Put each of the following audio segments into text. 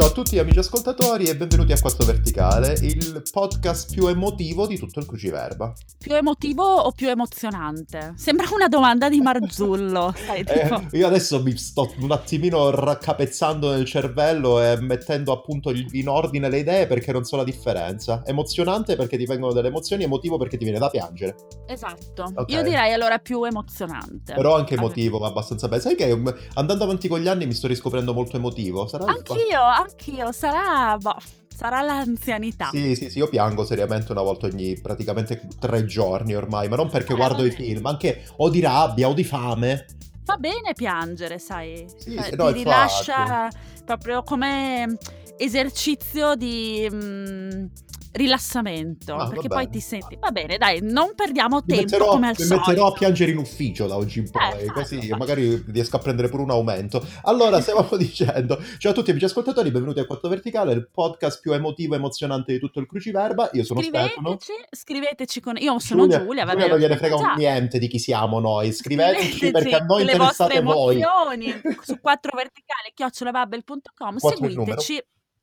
Ciao a tutti amici ascoltatori e benvenuti a Quattro Verticale, il podcast più emotivo di tutto il Cruciverba. Più emotivo o più emozionante? Sembra una domanda di Marzullo. sai, tipo. Eh, io adesso mi sto un attimino raccapezzando nel cervello e mettendo appunto in ordine le idee perché non so la differenza. Emozionante perché ti vengono delle emozioni, emotivo perché ti viene da piangere. Esatto. Ok. Io direi allora più emozionante. Però anche emotivo, ma abbastanza bello. Sai che andando avanti con gli anni mi sto riscoprendo molto emotivo. Sarà fatto- Anch'io, anch'io. Sarà, boh, sarà l'anzianità. Sì, sì, sì, io piango seriamente una volta ogni praticamente tre giorni ormai, ma non perché Eh, guardo i film, anche o di rabbia o di fame. Fa bene piangere, sai. Sì, Cioè, sì, ti no, infatti. rilascia proprio come esercizio di mm, rilassamento. Ah, perché poi ti senti. Va bene, dai, non perdiamo Mi tempo metterò, come al mi solito. metterò a piangere in ufficio da oggi in Eh, poi, fallo, così fallo. magari riesco a prendere pure un aumento. Allora, stavamo dicendo, ciao a tutti amici ascoltatori, benvenuti a Quattro Verticale, il podcast più emotivo e emozionante di tutto il Cruciverba. Io sono Stefano. Scriveteci, scriveteci con... Io sono Giulia, vabbè, non gliene frega un niente di chi siamo noi. Scriveteci Scriveteci perché a noi le vostre interessate voi. emozioni su 4 verticale chiocciolabubble.com Quattro il numero.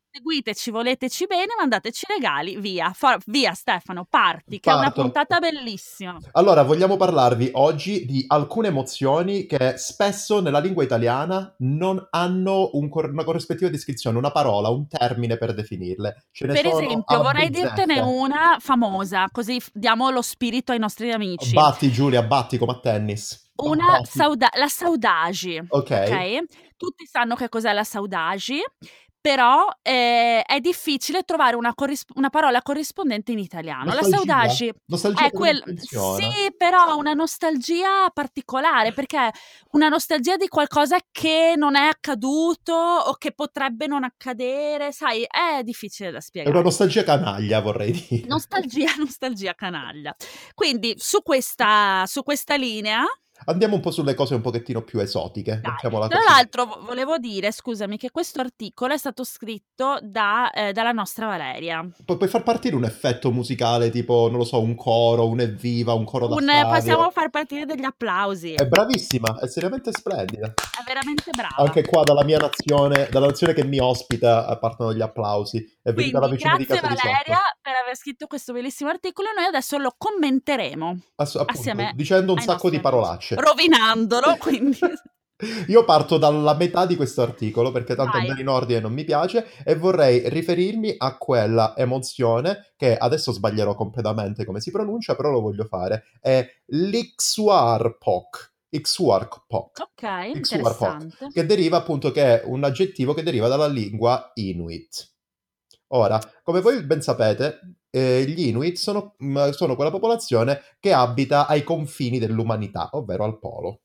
Seguiteci voleteci bene mandateci regali via For- via Stefano parti che è una Parto. puntata bellissima Allora, vogliamo parlarvi oggi di alcune emozioni che spesso nella lingua italiana non hanno un cor- una corrispettiva descrizione, una parola, un termine per definirle. Ce ne per sono esempio vorrei bizzeffe. dirtene una famosa così diamo lo spirito ai nostri amici Batti Giulia, batti come a tennis. una sauda- la saudagi Ok. ok? Tutti sanno che cos'è la saudagi, però eh, è difficile trovare una, corris- una parola corrispondente in italiano. La Nostalgia? saudagi Nostalgia è quel... Sì, però una nostalgia particolare, perché è una nostalgia di qualcosa che non è accaduto o che potrebbe non accadere, sai, è difficile da È spiegare. una nostalgia canaglia, vorrei dire. Nostalgia, nostalgia canaglia. Quindi su questa, su questa linea Andiamo un po' sulle cose un pochettino più esotiche. Dai. Tra l'altro vo- volevo dire, scusami, che questo articolo è stato scritto da, eh, dalla nostra Valeria. Pu- puoi far partire un effetto musicale tipo, non lo so, un coro, un evviva, un coro da Un- possiamo far partire degli applausi. È bravissima, è seriamente splendida. È veramente brava. Anche qua dalla mia nazione, dalla nazione che mi ospita, eh, partono gli applausi. È venuta la vicina di grazie casa di Valeria sotto. per aver scritto questo bellissimo articolo noi adesso lo commenteremo Ass- appunto, assieme dicendo un sacco di nostri parolacce. rovinandolo, quindi Io parto dalla metà di questo articolo perché tanto andare in ordine non mi piace e vorrei riferirmi a quella emozione che adesso sbaglierò completamente come si pronuncia, però lo voglio fare. È l'Ixuarpok. Ixuarpok. ok, interessante. che deriva appunto che è un aggettivo che deriva dalla lingua Inuit. Ora, come voi ben sapete, eh, gli Inuit sono, mh, sono quella popolazione che abita ai confini dell'umanità, ovvero al polo.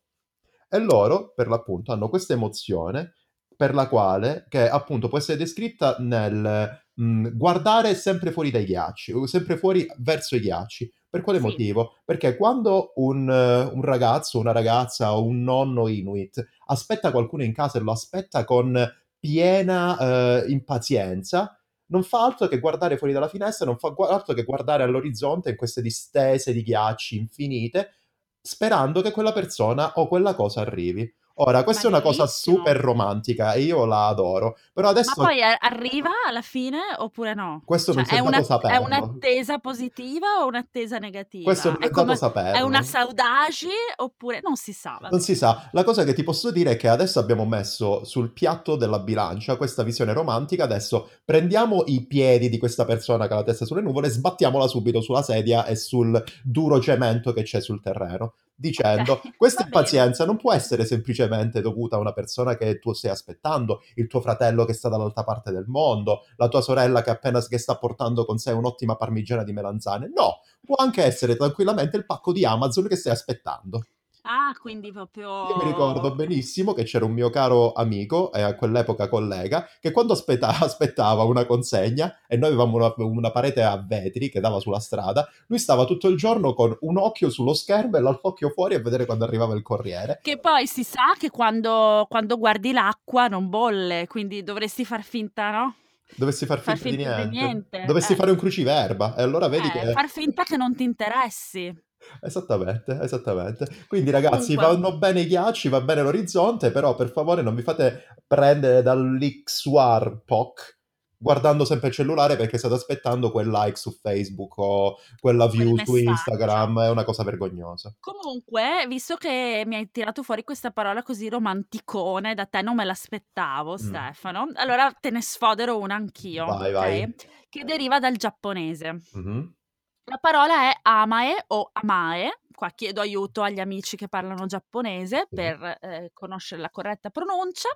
E loro, per l'appunto, hanno questa emozione per la quale, che appunto può essere descritta nel mh, guardare sempre fuori dai ghiacci, sempre fuori verso i ghiacci. Per quale Sì. motivo? Perché quando un, un ragazzo, una ragazza o un nonno Inuit aspetta qualcuno in casa e lo aspetta con piena eh, impazienza, non fa altro che guardare fuori dalla finestra, non fa altro che guardare all'orizzonte in queste distese di ghiacci infinite, sperando che quella persona o quella cosa arrivi. Ora, questa Ma è una cosa bellissimo. super romantica e io la adoro, però Ma adesso poi a- arriva alla fine oppure no? questo non Cioè, si è, è dato una- saperlo. è un'attesa positiva o un'attesa negativa? Questo non è è, come- saperlo. è una saudagi oppure non si sa. vabbè. Non si sa, la cosa che ti posso dire è che adesso abbiamo messo sul piatto della bilancia questa visione romantica, adesso prendiamo i piedi di questa persona che ha la testa sulle nuvole e sbattiamola subito sulla sedia e sul duro cemento che c'è sul terreno, dicendo questa impazienza non può essere semplicemente dovuta a una persona che tu stai aspettando, il tuo fratello che sta dall'altra parte del mondo, la tua sorella che appena che sta portando con sé un'ottima parmigiana di melanzane, no, può anche essere tranquillamente il pacco di Amazon che stai aspettando. Ah, quindi proprio... Io mi ricordo benissimo che c'era un mio caro amico, e a quell'epoca collega, che quando aspetta- aspettava una consegna e noi avevamo una, una parete a vetri che dava sulla strada, lui stava tutto il giorno con un occhio sullo schermo e l'altro occhio fuori a vedere quando arrivava il corriere. Che poi si sa che quando, quando guardi l'acqua non bolle, quindi dovresti far finta, no? Dovessi far Far finta, finta di di niente. niente, Dovessi eh. fare un cruciverba e allora vedi Eh, che... Far finta che non ti interessi. Esattamente, esattamente. Quindi ragazzi, Comunque, vanno bene i ghiacci, va bene l'orizzonte, però per favore non vi fate prendere dall'Xwar POC guardando sempre il cellulare perché state aspettando quel like su Facebook o quella quel view su. Instagram, è una cosa vergognosa. Comunque, visto che mi hai tirato fuori questa parola così romanticone, da te non me l'aspettavo, Mm, Stefano, allora te ne sfodero una anch'io, Vai, ok? vai. Che deriva dal giapponese. Mhm, La parola è amae o amae. Qua chiedo aiuto agli amici che parlano giapponese per eh, conoscere la corretta pronuncia.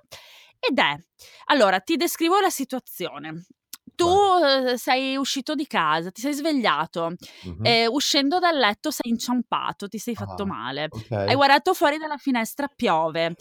Ed è, allora, ti descrivo la situazione. Tu eh, sei uscito di casa, ti sei svegliato, Mhm. eh, uscendo dal letto sei inciampato, ti sei fatto Ah, male, ok. hai guardato fuori dalla finestra, piove,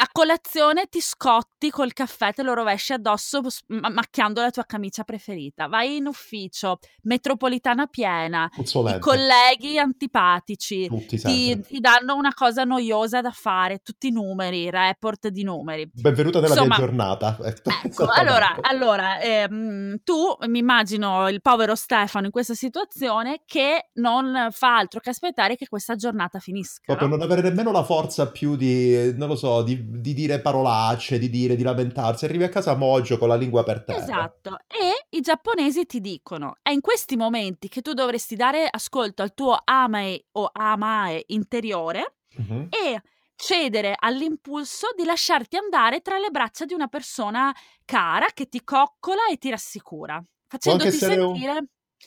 a colazione ti scotti col caffè, te lo rovesci addosso macchiando la tua camicia preferita. Vai in ufficio, metropolitana piena, i colleghi antipatici, ti, ti danno una cosa noiosa da fare, tutti i numeri, report di numeri. Benvenuta nella mia Insomma, giornata. ecco, allora, Esattamente. allora ehm, tu mi immagino il povero Stefano in questa situazione che non fa altro che aspettare che questa giornata finisca, Proprio no? non avere nemmeno la forza più di, non lo so, di, di dire parolacce, di dire, di lamentarsi. Arrivi a casa mogio con la lingua per terra. Esatto, e i giapponesi ti dicono, è in questi momenti che tu dovresti dare ascolto al tuo amae o amae interiore Mhm. e cedere all'impulso di lasciarti andare tra le braccia di una persona cara che ti coccola e ti rassicura, facendoti essere un- sentire,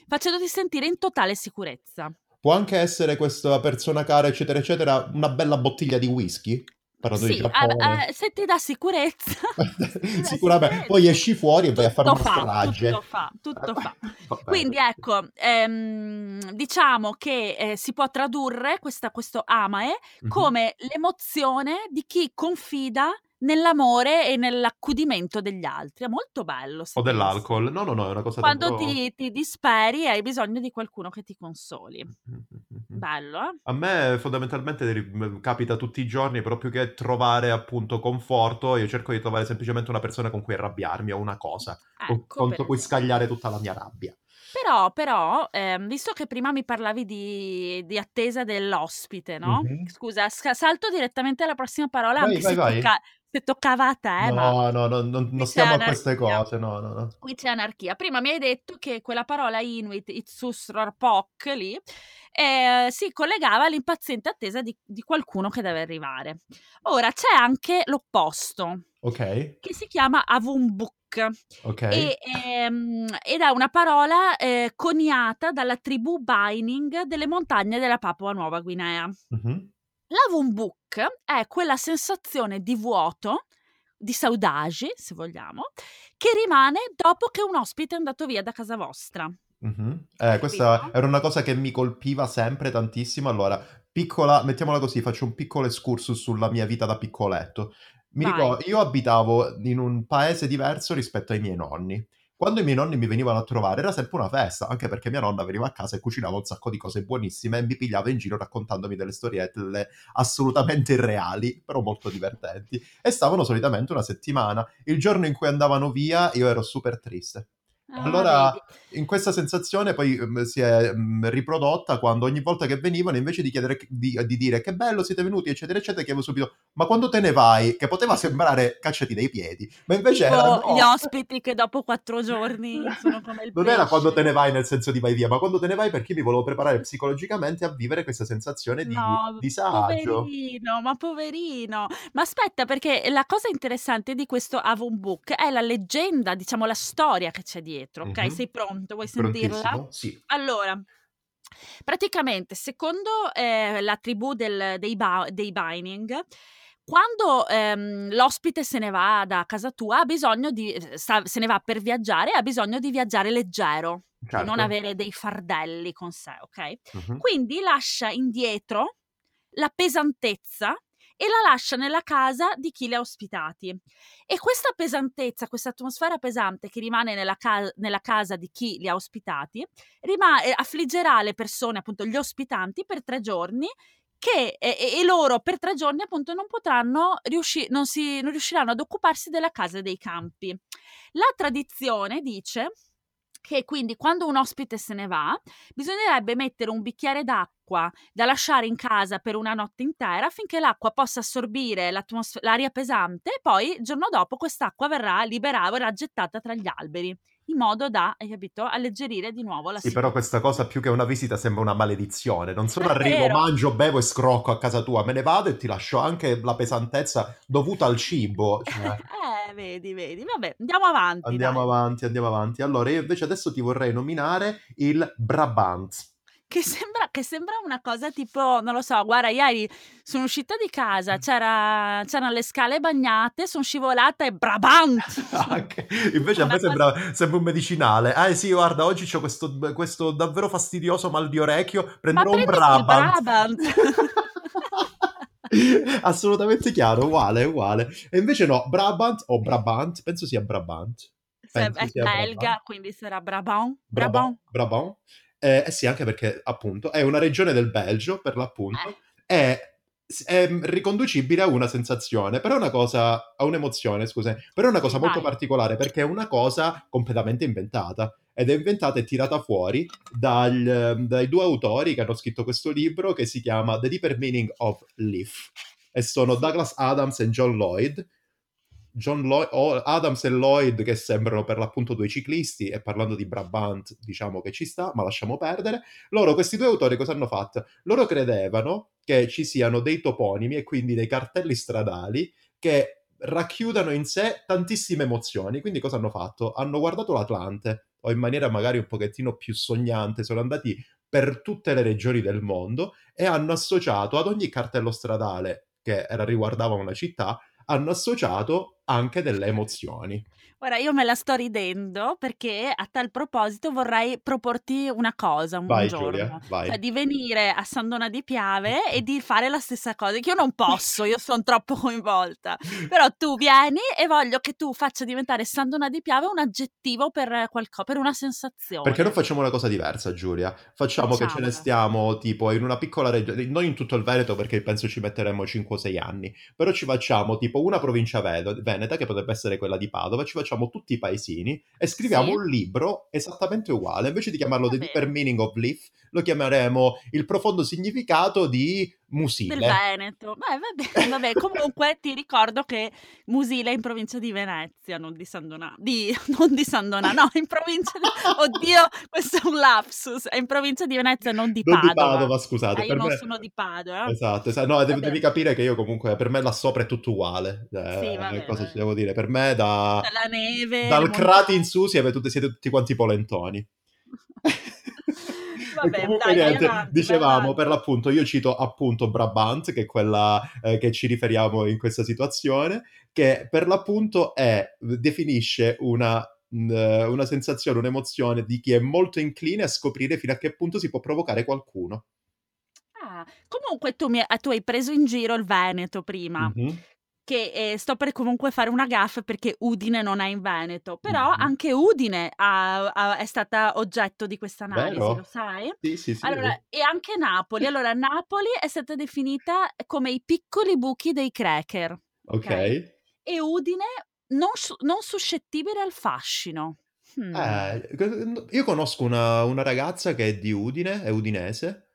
facendoti sentire in totale sicurezza. Può anche essere questa persona cara, eccetera, eccetera, una bella bottiglia di whisky, di Sì, Giappone. a- se ti dà sicurezza, Sicuramente. Poi esci fuori e vai a fare tutto una fa, tutto strage. fa, tutto fa. Quindi ecco, ehm, diciamo che eh, si può tradurre questa- questo amae Mhm. come l'emozione di chi confida nell'amore e nell'accudimento degli altri. È molto bello O pensi. dell'alcol. No, no, no, è una cosa Quando ti, ti disperi e hai bisogno di qualcuno che ti consoli. Bello, eh? A me fondamentalmente capita tutti i giorni proprio che trovare appunto conforto, io cerco di trovare semplicemente una persona con cui arrabbiarmi o una cosa con- Ecco, contro cui scagliare tutta la mia rabbia. Però, però, ehm, visto che prima mi parlavi di, di attesa dell'ospite, no? Mhm. Scusa, sca- salto direttamente alla prossima parola, Vai, anche vai, se, vai. tocca- se toccava a te, ma No, no, no, non, non stiamo a queste cose, no, no, no. Qui c'è anarchia. Prima mi hai detto che quella parola Inuit, Itsusrarpok, lì, eh, si collegava all'impaziente attesa di, di qualcuno che deve arrivare. Ora c'è anche l'opposto, Ok, che si chiama Avumbuk. ok. E, ehm, ed è una parola eh, coniata dalla tribù Baining delle montagne della Papua Nuova Guinea. Mhm. L'avumbuk è quella sensazione di vuoto, di saudade, se vogliamo, che rimane dopo che un ospite è andato via da casa vostra. Mhm. Eh, questa era una cosa che mi colpiva sempre tantissimo. Allora, piccola, mettiamola così, faccio un piccolo excursus sulla mia vita da piccoletto. Mi ricordo, io abitavo in un paese diverso rispetto ai miei nonni. Quando i miei nonni mi venivano a trovare era sempre una festa, anche perché mia nonna veniva a casa e cucinava un sacco di cose buonissime e mi pigliava in giro raccontandomi delle storielle assolutamente irreali, però molto divertenti. E stavano solitamente una settimana. Il giorno in cui andavano via io ero super triste. Ah, Allora, in questa sensazione poi mm, si è mm, riprodotta quando ogni volta che venivano, invece di, chiedere, di, di dire che bello siete venuti, eccetera, eccetera, chiedevo subito, ma quando te ne vai? Che poteva sembrare cacciati dai piedi, ma invece era Tipo gli no. ospiti che dopo quattro giorni sono come il Non era quando te pesce. ne vai nel senso di vai via, ma quando te ne vai perché mi volevo preparare psicologicamente a vivere questa sensazione di No, disagio. poverino, ma poverino. Ma aspetta, perché la cosa interessante di questo Avon Book è la leggenda, diciamo la storia che c'è dietro, ok? Mhm. Sei pronto? Vuoi sentirla? Sì. Allora, praticamente, secondo eh, la tribù del- dei, ba- dei Baining, quando ehm, l'ospite se ne va da casa tua, ha bisogno di, eh, sta- se ne va per viaggiare, ha bisogno di viaggiare leggero, di non Certo. avere dei fardelli con sé, ok? Mhm. Quindi lascia indietro la pesantezza e la lascia nella casa di chi li ha ospitati. E questa pesantezza, questa atmosfera pesante che rimane nella, ca- nella casa di chi li ha ospitati, rima- eh, affliggerà le persone, appunto gli ospitanti, per tre giorni che, e, e loro per tre giorni appunto non potranno riuscire, non, non riusciranno ad occuparsi della casa dei campi. La tradizione dice che quindi quando un ospite se ne va, bisognerebbe mettere un bicchiere d'acqua da lasciare in casa per una notte intera affinché l'acqua possa assorbire l'aria pesante e poi il giorno dopo quest'acqua verrà liberata, verrà gettata tra gli alberi in modo da, hai capito, alleggerire di nuovo la Sì, però questa cosa più che una visita sembra una maledizione. Non solo arrivo, mangio, bevo e scrocco a casa tua, me ne vado e ti lascio anche la pesantezza dovuta al cibo. Cioè... eh, vedi, vedi. Vabbè, andiamo avanti. Andiamo dai. avanti, andiamo avanti. Allora, io invece adesso ti vorrei nominare il Brabant. Che sembra, che sembra, una cosa tipo, non lo so, guarda, ieri sono uscita di casa, c'era, c'erano le scale bagnate, sono scivolata e Brabant! Anche. Invece a me sembra, cosa... sembra, un medicinale. Ah sì, guarda, oggi ho questo, questo, davvero fastidioso mal di orecchio, prenderò un Brabant. Brabant. Assolutamente chiaro, uguale, uguale. E invece no, Brabant o Brabant, penso sia Brabant. Penso è sia belga, Brabant. quindi sarà Brabant. Brabant. Brabant. Eh, eh, sì, anche perché appunto è una regione del Belgio, per l'appunto, eh. è, è, riconducibile a una sensazione, però è una cosa, a un'emozione, scusa, però è una cosa molto particolare perché è una cosa completamente inventata ed è inventata e tirata fuori dal, dai due autori che hanno scritto questo libro che si chiama The Deeper Meaning of Leaf e sono Douglas Adams e John Lloyd John Lloyd, Adams e Lloyd che sembrano per l'appunto due ciclisti e parlando di Brabant diciamo che ci sta, ma lasciamo perdere. Loro, questi due autori, cosa hanno fatto? Loro credevano che ci siano dei toponimi e quindi dei cartelli stradali che racchiudano in sé tantissime emozioni. Quindi cosa hanno fatto? Hanno guardato l'Atlante o in maniera magari un pochettino più sognante, sono andati per tutte le regioni del mondo e hanno associato ad ogni cartello stradale che era, riguardava una città hanno associato anche delle emozioni. Ora, io me la sto ridendo perché a tal proposito vorrei proporti una cosa un vai, giorno. Giulia, vai. Cioè di venire a Sandona di Piave e di fare la stessa cosa, che io non posso, io sono troppo coinvolta. Però tu vieni e voglio che tu faccia diventare Sandona di Piave un aggettivo per, qualcosa, per una sensazione. Perché non facciamo una cosa diversa, Giulia? Facciamo Facciamola. che ce ne stiamo tipo in una piccola regione, non in tutto il Veneto perché penso ci metteremo 5 6 anni, però ci facciamo tipo una provincia veneta che potrebbe essere quella di Padova, ci facciamo facciamo tutti i paesini e scriviamo sì. un libro esattamente uguale. Invece di chiamarlo The Deeper Meaning of Leaf, lo chiameremo Il profondo significato di Musile. Del Veneto. Beh, vabbè, vabbè, comunque ti ricordo che Musile è in provincia di Venezia, non di Sandona. Di, non di Sandona, no, in provincia di... Oddio, questo è un lapsus. È in provincia di Venezia, non di Padova. Non di Padova, scusate. Eh, io non me... sono di Padova. Esatto, esatto. No, devi, devi, capire che io comunque, per me là sopra è tutto uguale. Eh, sì, vabbè, cosa ci devo dire? Per me da... La neve... Dal Crati in su siete tutti, siete tutti quanti polentoni. Vabbè, comunque dai, niente, avanti, dicevamo per l'appunto, io cito appunto Brabant, che è quella eh, che ci riferiamo in questa situazione, che per l'appunto è, definisce una una sensazione, un'emozione di chi è molto incline a scoprire fino a che punto si può provocare qualcuno. Ah, comunque tu, mi, tu hai preso in giro il Veneto prima. Mm-hmm che eh, sto per comunque fare una gaffa perché Udine non è in Veneto, però mm-hmm. anche Udine ha, ha, è stata oggetto di questa analisi, lo sai? Sì, sì, sì. Allora, e anche Napoli. Allora, Napoli è stata definita come i piccoli buchi dei cracker. Ok. okay? E Udine non, non suscettibile al fascino. Hmm. Eh, io conosco una, una ragazza che è di Udine, è udinese,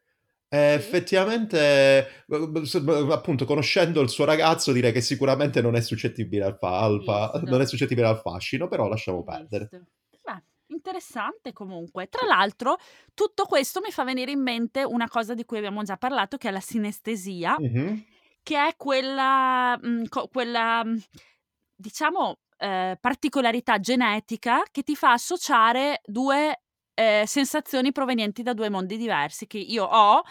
e effettivamente, appunto, conoscendo il suo ragazzo, direi che sicuramente non è suscettibile al, fa- al fa- non è suscettibile al fascino, però lasciamo perdere. Beh, interessante comunque. Tra l'altro, tutto questo mi fa venire in mente una cosa di cui abbiamo già parlato, che è la sinestesia, mm-hmm. che è quella, mh, co- quella mh, diciamo, eh, particolarità genetica che ti fa associare due eh, sensazioni provenienti da due mondi diversi che io ho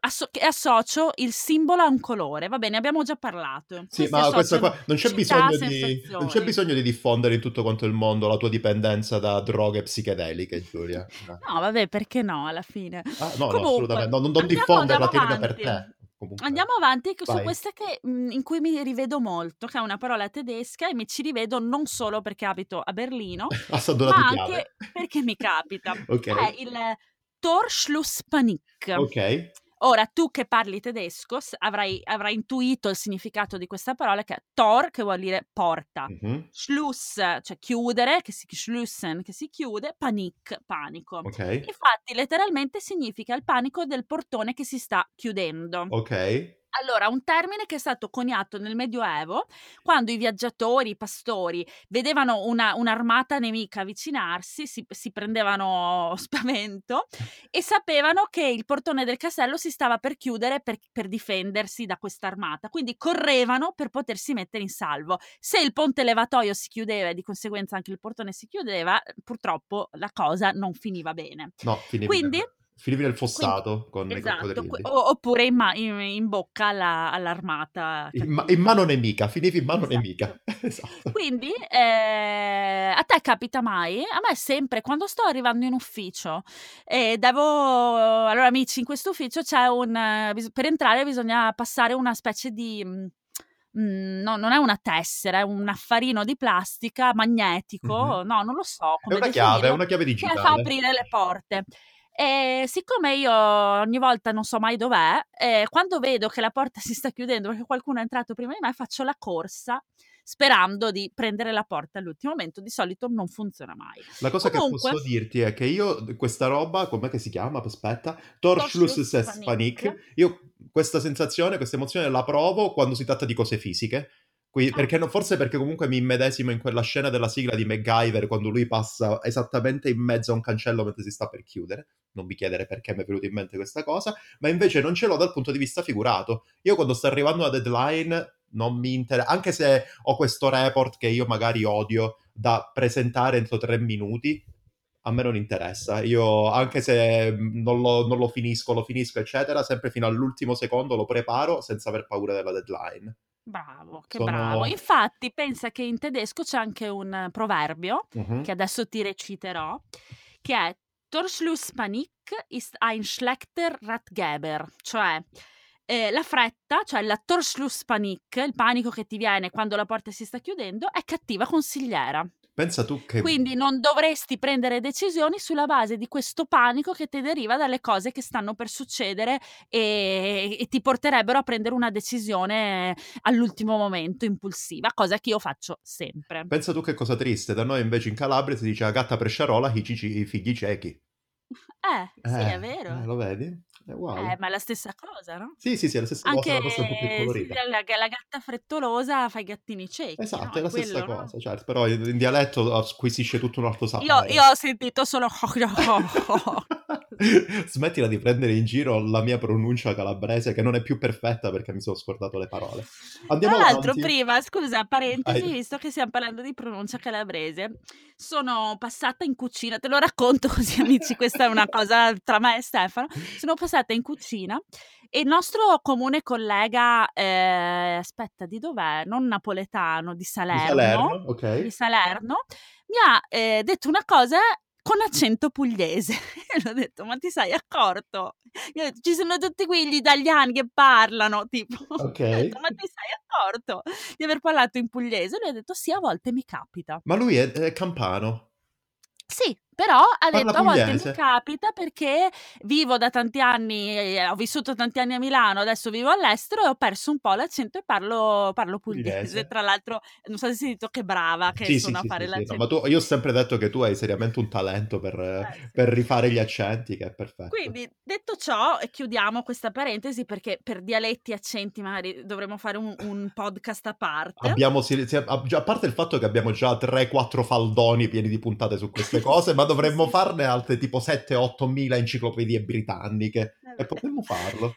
asso- che associo il simbolo a un colore. Va bene, abbiamo già parlato. Sì, ma questo qua non c'è, bisogno di, non c'è bisogno di diffondere in tutto quanto il mondo la tua dipendenza da droghe psichedeliche, Giulia. No, vabbè, perché no, alla fine. Ah, no, Comunque, no, assolutamente. No, non, non diffonderla, tienila per te. Comunque. Andiamo avanti Vai. su questa che, mhmm, in cui mi rivedo molto, che è una parola tedesca e mi ci rivedo non solo perché abito a Berlino, a ma anche perché mi capita. okay. È il Torschlusspanik. Ok. Ora, tu che parli tedesco avrai, avrai, intuito il significato di questa parola che è Tor, che vuol dire porta, mm-hmm. Schluss, cioè chiudere, che si, Schlussen, che si chiude, Panik, panico. Okay. Infatti, letteralmente significa il panico del portone che si sta chiudendo. Ok. Allora, un termine che è stato coniato nel Medioevo, quando i viaggiatori, i pastori, vedevano una, un'armata nemica avvicinarsi, si, si, prendevano spavento e sapevano che il portone del castello si stava per chiudere per, per difendersi da questa armata. Quindi correvano per potersi mettere in salvo. Se il ponte levatoio si chiudeva e di conseguenza anche il portone si chiudeva, purtroppo la cosa non finiva bene. No, finiva Quindi, bene Finivi nel fossato Quindi, con esatto, i oppure in, ma- in, in bocca alla, all'armata. In, ma- in, mano nemica, finivi in mano esatto. nemica. esatto. Quindi eh, a te capita mai? A me sempre, quando sto arrivando in ufficio e devo... Allora amici, in questo ufficio c'è un... Per entrare bisogna passare una specie di... Mm, no, non è una tessera, è un affarino di plastica magnetico, mm-hmm. no, non lo so. Come è una chiave, è una chiave digitale. Che fa aprire le porte. E siccome io ogni volta non so mai dov'è, eh, quando vedo che la porta si sta chiudendo perché qualcuno è entrato prima di me, faccio la corsa sperando di prendere la porta all'ultimo momento. Di solito non funziona mai. La cosa Comunque, che posso dirti è che io questa roba, com'è che si chiama? Aspetta, Torschluss Panic. Io questa sensazione, questa emozione la provo quando si tratta di cose fisiche Qui, ah. perché no, forse perché comunque mi immedesimo in quella scena della sigla di MacGyver quando lui passa esattamente in mezzo a un cancello mentre si sta per chiudere. Non mi chiedere perché mi è venuta in mente questa cosa, ma invece non ce l'ho dal punto di vista figurato. Io quando sta arrivando una deadline non mi interessa, anche se ho questo report che io magari odio da presentare entro tre minuti, a me non interessa. Io, anche se non lo, non lo finisco, lo finisco, eccetera, sempre fino all'ultimo secondo lo preparo senza aver paura della deadline. Bravo, che Sono... bravo. Infatti, pensa che in tedesco c'è anche un proverbio uh-huh. che adesso ti reciterò, che è Torschlusspanik ist ein schlechter Ratgeber, cioè eh, la fretta, cioè la Torschlusspanik, il panico che ti viene quando la porta si sta chiudendo, è cattiva consigliera. Pensa tu che... Quindi non dovresti prendere decisioni sulla base di questo panico che ti deriva dalle cose che stanno per succedere e, e ti porterebbero a prendere una decisione all'ultimo momento impulsiva, cosa che io faccio sempre. Pensa tu che cosa triste, da noi invece in Calabria si dice la gatta presciarola, i, i figli ciechi. Eh, sì, è vero. Eh, lo vedi? È uguale. Eh, ma è la stessa cosa, no? Sì, sì, sì, è la stessa Anche, cosa, la cosa un po' più colorita. La, la, gatta frettolosa fa i gattini ciechi. Esatto, no? è la quello, stessa no? cosa, certo, però in, in dialetto acquisisce tutto un altro sapore. Io, io ho sentito solo... Smettila di prendere in giro la mia pronuncia calabrese che non è più perfetta perché mi sono scordato le parole. Andiamo Tra l'altro, avanti. prima, scusa, parentesi, Vai. visto che stiamo parlando di pronuncia calabrese, sono passata in cucina, te lo racconto così amici, questa è una cosa tra me e Stefano, sono passata in cucina e il nostro comune collega, eh, aspetta, di dov'è? Non napoletano, di Salerno. Di Salerno, ok. Di Salerno, mi ha eh, detto una cosa con accento pugliese. E l'ho detto, ma ti sei accorto? Detto, Ci sono tutti qui gli italiani che parlano, tipo. Ok. Detto, ma ti sei accorto di aver parlato in pugliese? Lui ha detto, sì, a volte mi capita. Ma lui è, è campano? Sì, però ha Parla detto a volte mi pugliese. capita perché vivo da tanti anni, eh, ho vissuto tanti anni a Milano, adesso vivo all'estero e ho perso un po' l'accento e parlo, parlo pugliese. Pugliese. Tra l'altro, non so se si detto che brava che Sì, sono sì, a fare sì, sì, no, l'accento. ma tu, io ho sempre detto che tu hai seriamente un talento per, Eh, per rifare gli accenti, che è perfetto. Quindi, detto ciò, chiudiamo questa parentesi perché per dialetti e accenti magari dovremmo fare un, un podcast a parte. Abbiamo, a parte il fatto che abbiamo già 3-4 faldoni pieni di puntate su queste cose, ma dovremmo farne altre tipo 7-8 mila enciclopedie britanniche. È e potremmo farlo.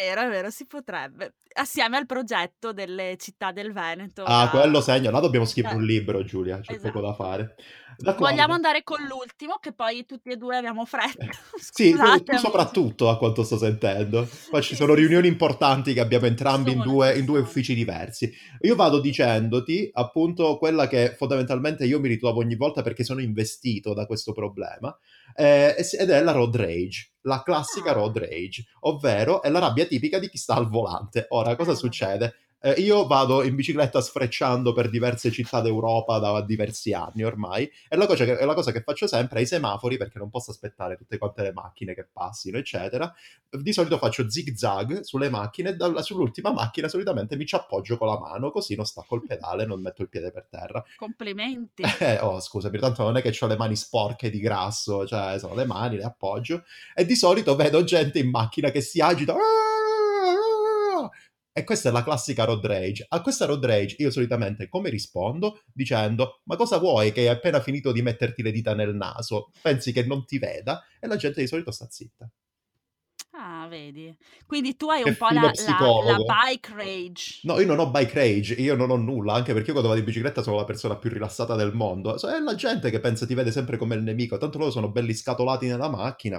Vero, è vero, si potrebbe. Assieme al progetto delle città del Veneto. Ah, da- quello segno. Là dobbiamo scrivere Eh, un libro, Giulia, c'è poco da esatto. fare. D'accordo. Vogliamo andare con l'ultimo, che poi tutti e due abbiamo fretta. Sì, tu, soprattutto a quanto sto sentendo. Poi ci sono riunioni importanti che abbiamo entrambi in due, in due uffici diversi. Io vado dicendoti appunto quella che fondamentalmente io mi ritrovo ogni volta perché sono investito da questo problema eh, ed è la road rage, la classica Ah. road rage, ovvero è la rabbia tipica di chi sta al volante. Ora, cosa succede? Eh, io vado in bicicletta sfrecciando per diverse città d'Europa da diversi anni ormai e la cosa, che, la cosa che faccio sempre ai semafori, perché non posso aspettare tutte quante le macchine che passino, eccetera, di solito faccio zig zag sulle macchine e da, sull'ultima macchina solitamente mi ci appoggio con la mano, così non stacco il pedale, non metto il piede per terra. Complimenti. Eh, oh, scusami, tanto non è che ho le mani sporche di grasso, cioè sono le mani, le appoggio e di solito vedo gente in macchina che si agita. E questa è la classica road rage. A questa road rage io solitamente come rispondo? Dicendo, ma cosa vuoi che hai appena finito di metterti le dita nel naso? Pensi che non ti veda? E la gente di solito sta zitta. Ah, vedi. Quindi tu hai un po' la, la, la, bike rage. No, io non ho bike rage, io non ho nulla, anche perché io quando vado in bicicletta sono la persona più rilassata del mondo. È la gente che pensa ti vede sempre come il nemico, tanto loro sono belli scatolati nella macchina.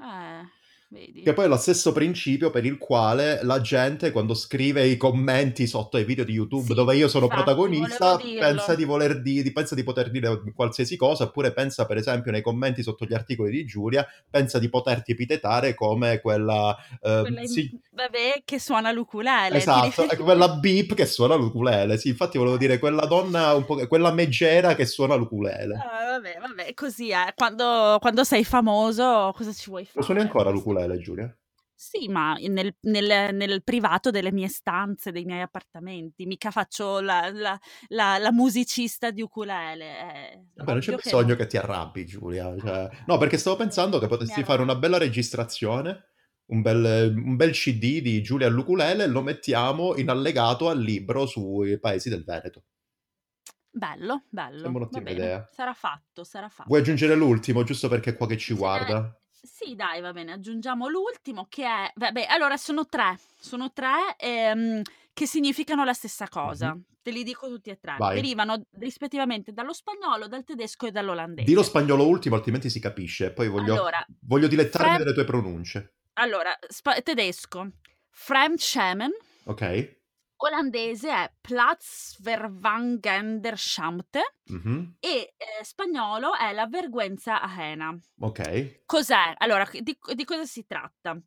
Eh... Vedi. Che poi è lo stesso principio per il quale la gente quando scrive i commenti sotto ai video di YouTube sì, dove io sono infatti, protagonista pensa di, voler di, pensa di poter dire qualsiasi cosa oppure pensa per esempio nei commenti sotto gli articoli di Giulia pensa di poterti epitetare come quella, eh, quella sì. vabbè che suona l'ukulele esatto, quella beep che suona l'ukulele sì infatti volevo dire quella donna un po', quella meggera che suona l'ukulele ah, vabbè vabbè così è quando, quando sei famoso cosa ci vuoi fare lo suoni ancora l'ukulele ukulele, Giulia? Sì, ma nel, nel, nel, privato delle mie stanze, dei miei appartamenti, mica faccio la, la, la, la musicista di ukulele. Eh, Vabbè, non c'è bisogno che, che ti arrabbi, Giulia. Cioè... No, perché stavo pensando che potessi fare una bella registrazione, un bel, un bel CD di Giulia all'ukulele lo mettiamo in allegato al libro sui paesi del Veneto. Bello, bello. Sembra un'ottima idea. Sarà fatto, sarà fatto. Vuoi aggiungere l'ultimo, giusto perché è qua che ci guarda? Sì, dai, va bene, aggiungiamo l'ultimo che è, vabbè, allora sono tre, sono tre ehm, che significano la stessa cosa. Mhm. Te li dico tutti e tre. Vai. Derivano rispettivamente dallo spagnolo, dal tedesco e dall'olandese. Di lo spagnolo ultimo, altrimenti si capisce. Poi voglio, Allora, voglio dilettarmi Fre- delle tue pronunce. allora, spa- tedesco, Fremdschämen, Ok? olandese è Platzverwangenderschaamte mm-hmm. e spagnolo è la vergüenza ajena. Ok. Cos'è? Allora, di, di cosa si tratta?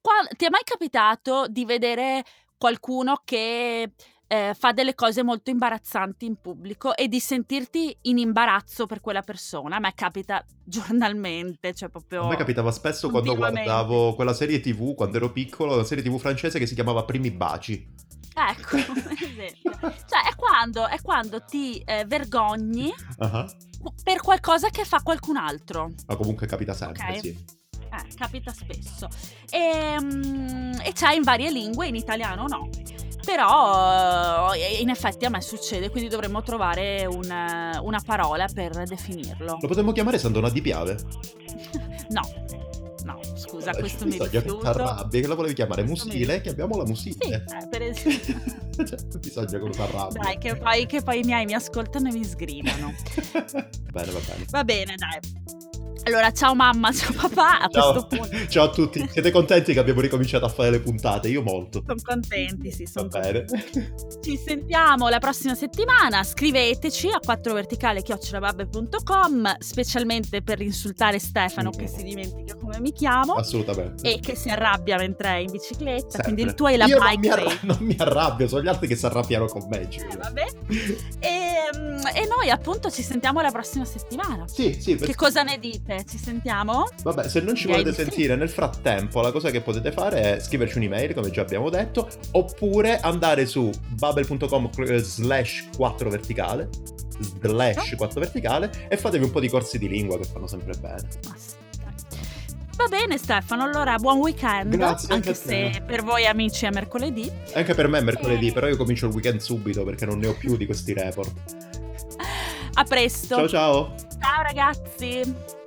Qual, ti è mai capitato di vedere qualcuno che eh, fa delle cose molto imbarazzanti in pubblico e di sentirti in imbarazzo per quella persona. A me capita giornalmente, cioè proprio... A me capitava spesso quando guardavo quella serie tv, quando ero piccolo, una serie tv francese che si chiamava Primi Baci. Ecco, esempio. Cioè, è quando, è quando ti eh, vergogni uh-huh. per qualcosa che fa qualcun altro. Ma comunque capita sempre, okay. sì. Eh, capita spesso. E, um, e c'è in varie lingue, in italiano no. Però in effetti a me succede, quindi dovremmo trovare una, una parola per definirlo. Lo potremmo chiamare Sandona di Piave? no, no, scusa, eh, questo mi rifiuto. Che la volevi chiamare Musile, chiamiamola Musile. Sì, eh, per esempio. cioè, bisogna che lo arrabbia. Dai, che poi, che poi i miei mi ascoltano e mi sgridano. bene, va bene. Va bene, dai. Allora, ciao mamma, ciao papà. A ciao. questo punto. ciao a tutti. Siete contenti che abbiamo ricominciato a fare le puntate? Io molto. Sono contenti, sì, sono Va bene. Ci sentiamo la prossima settimana. Scriveteci a 4verticale.com, specialmente per insultare Stefano, mm. che si dimentica come mi chiamo. Assolutamente. E che si arrabbia mentre è in bicicletta. Sempre. Quindi tu hai la Io bike non mi, arra- non mi arrabbio, sono gli altri che si arrabbiano con me. Eh, vabbè. E, mm, e, noi appunto ci sentiamo la prossima settimana. Sì, sì. Che cosa ne dite? Ci sentiamo? Vabbè, se non ci Mi volete sentire nel frattempo, la cosa che potete fare è scriverci un'email, come già abbiamo detto, oppure andare su bubble.com slash 4 verticale, slash 4 verticale, e fatevi un po' di corsi di lingua che fanno sempre bene. Va bene Stefano, allora buon weekend. Grazie. Anche, anche se per voi amici è mercoledì. Anche per me è mercoledì, e... però io comincio il weekend subito perché non ne ho più di questi report. A presto. Ciao ciao. Ciao ragazzi.